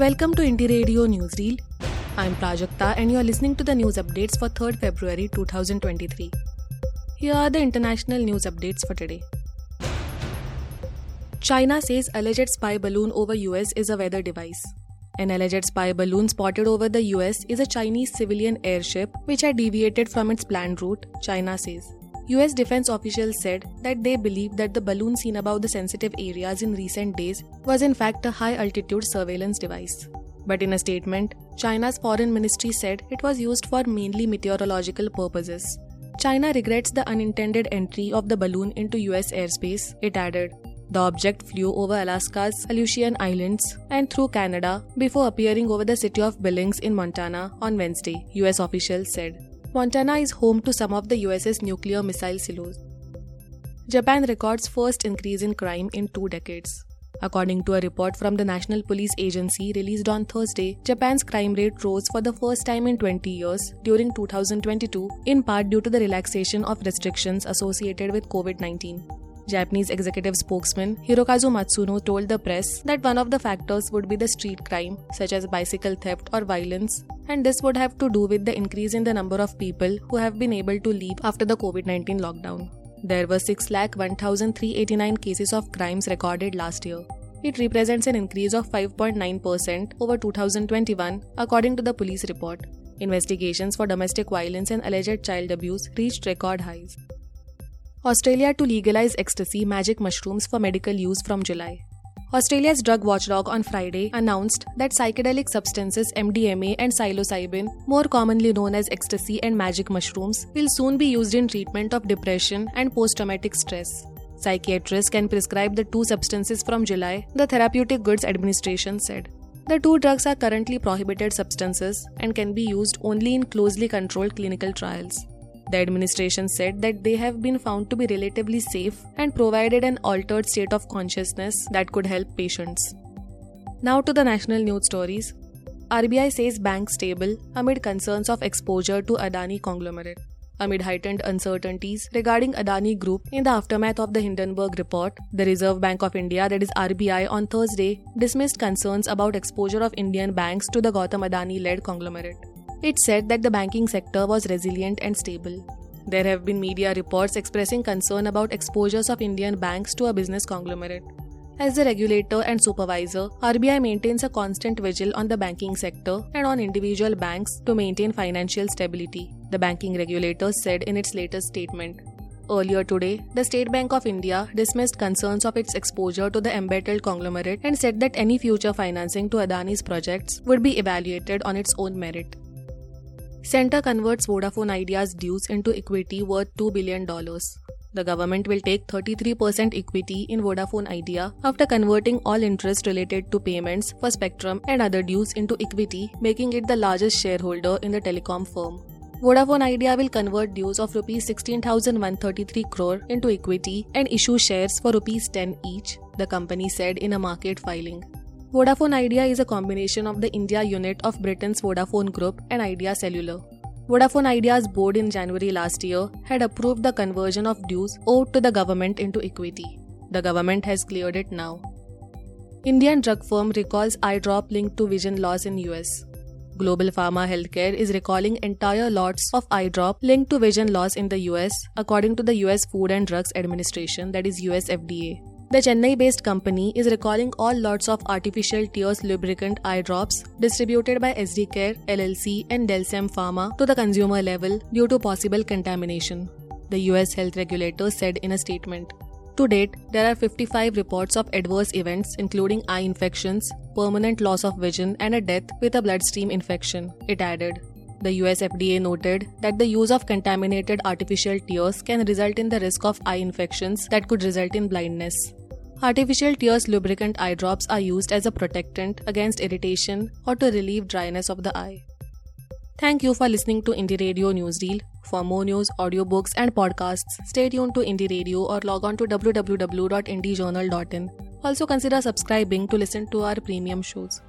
Welcome to Indie Radio Newsreel. I'm Prajakta and you're listening to the news updates for 3rd February 2023. Here are the international news updates for today. China says alleged spy balloon over US is a weather device. An alleged spy balloon spotted over the US is a Chinese civilian airship which had deviated from its planned route, China says. US defense officials said that they believe that the balloon seen above the sensitive areas in recent days was in fact a high altitude surveillance device. But in a statement, China's foreign ministry said it was used for mainly meteorological purposes. China regrets the unintended entry of the balloon into US airspace, it added. The object flew over Alaska's Aleutian Islands and through Canada before appearing over the city of Billings in Montana on Wednesday, US officials said. Montana is home to some of the US's nuclear missile silos. Japan records first increase in crime in two decades. According to a report from the National Police Agency released on Thursday, Japan's crime rate rose for the first time in 20 years during 2022, in part due to the relaxation of restrictions associated with COVID 19. Japanese executive spokesman Hirokazu Matsuno told the press that one of the factors would be the street crime, such as bicycle theft or violence, and this would have to do with the increase in the number of people who have been able to leave after the COVID 19 lockdown. There were 6,1389 cases of crimes recorded last year. It represents an increase of 5.9% over 2021, according to the police report. Investigations for domestic violence and alleged child abuse reached record highs. Australia to legalize ecstasy magic mushrooms for medical use from July. Australia's drug watchdog on Friday announced that psychedelic substances MDMA and psilocybin, more commonly known as ecstasy and magic mushrooms, will soon be used in treatment of depression and post traumatic stress. Psychiatrists can prescribe the two substances from July, the Therapeutic Goods Administration said. The two drugs are currently prohibited substances and can be used only in closely controlled clinical trials. The administration said that they have been found to be relatively safe and provided an altered state of consciousness that could help patients. Now to the national news stories. RBI says bank stable amid concerns of exposure to Adani conglomerate. Amid heightened uncertainties regarding Adani Group in the aftermath of the Hindenburg report, the Reserve Bank of India, that is RBI, on Thursday dismissed concerns about exposure of Indian banks to the Gautam Adani led conglomerate. It said that the banking sector was resilient and stable. There have been media reports expressing concern about exposures of Indian banks to a business conglomerate. As the regulator and supervisor, RBI maintains a constant vigil on the banking sector and on individual banks to maintain financial stability, the banking regulator said in its latest statement. Earlier today, the State Bank of India dismissed concerns of its exposure to the embattled conglomerate and said that any future financing to Adani's projects would be evaluated on its own merit. Centre converts Vodafone Idea's dues into equity worth $2 billion. The government will take 33% equity in Vodafone Idea after converting all interest related to payments for spectrum and other dues into equity, making it the largest shareholder in the telecom firm. Vodafone Idea will convert dues of rupees 16,133 crore into equity and issue shares for rupees 10 each, the company said in a market filing. Vodafone Idea is a combination of the India unit of Britain's Vodafone Group and Idea Cellular. Vodafone Idea's board in January last year had approved the conversion of dues owed to the government into equity. The government has cleared it now. Indian drug firm recalls eye drop linked to vision loss in US. Global Pharma Healthcare is recalling entire lots of eye drop linked to vision loss in the US, according to the US Food and Drugs Administration, that is US FDA. The Chennai based company is recalling all lots of artificial tears lubricant eye drops distributed by EzriCare, LLC, and Delsam Pharma to the consumer level due to possible contamination, the US health regulator said in a statement. To date, there are 55 reports of adverse events, including eye infections, permanent loss of vision, and a death with a bloodstream infection, it added. The US FDA noted that the use of contaminated artificial tears can result in the risk of eye infections that could result in blindness. Artificial tears lubricant eye drops are used as a protectant against irritation or to relieve dryness of the eye. Thank you for listening to Indie Radio Newsreel. For more news, audiobooks, and podcasts, stay tuned to Indie Radio or log on to www.indiejournal.in. Also consider subscribing to listen to our premium shows.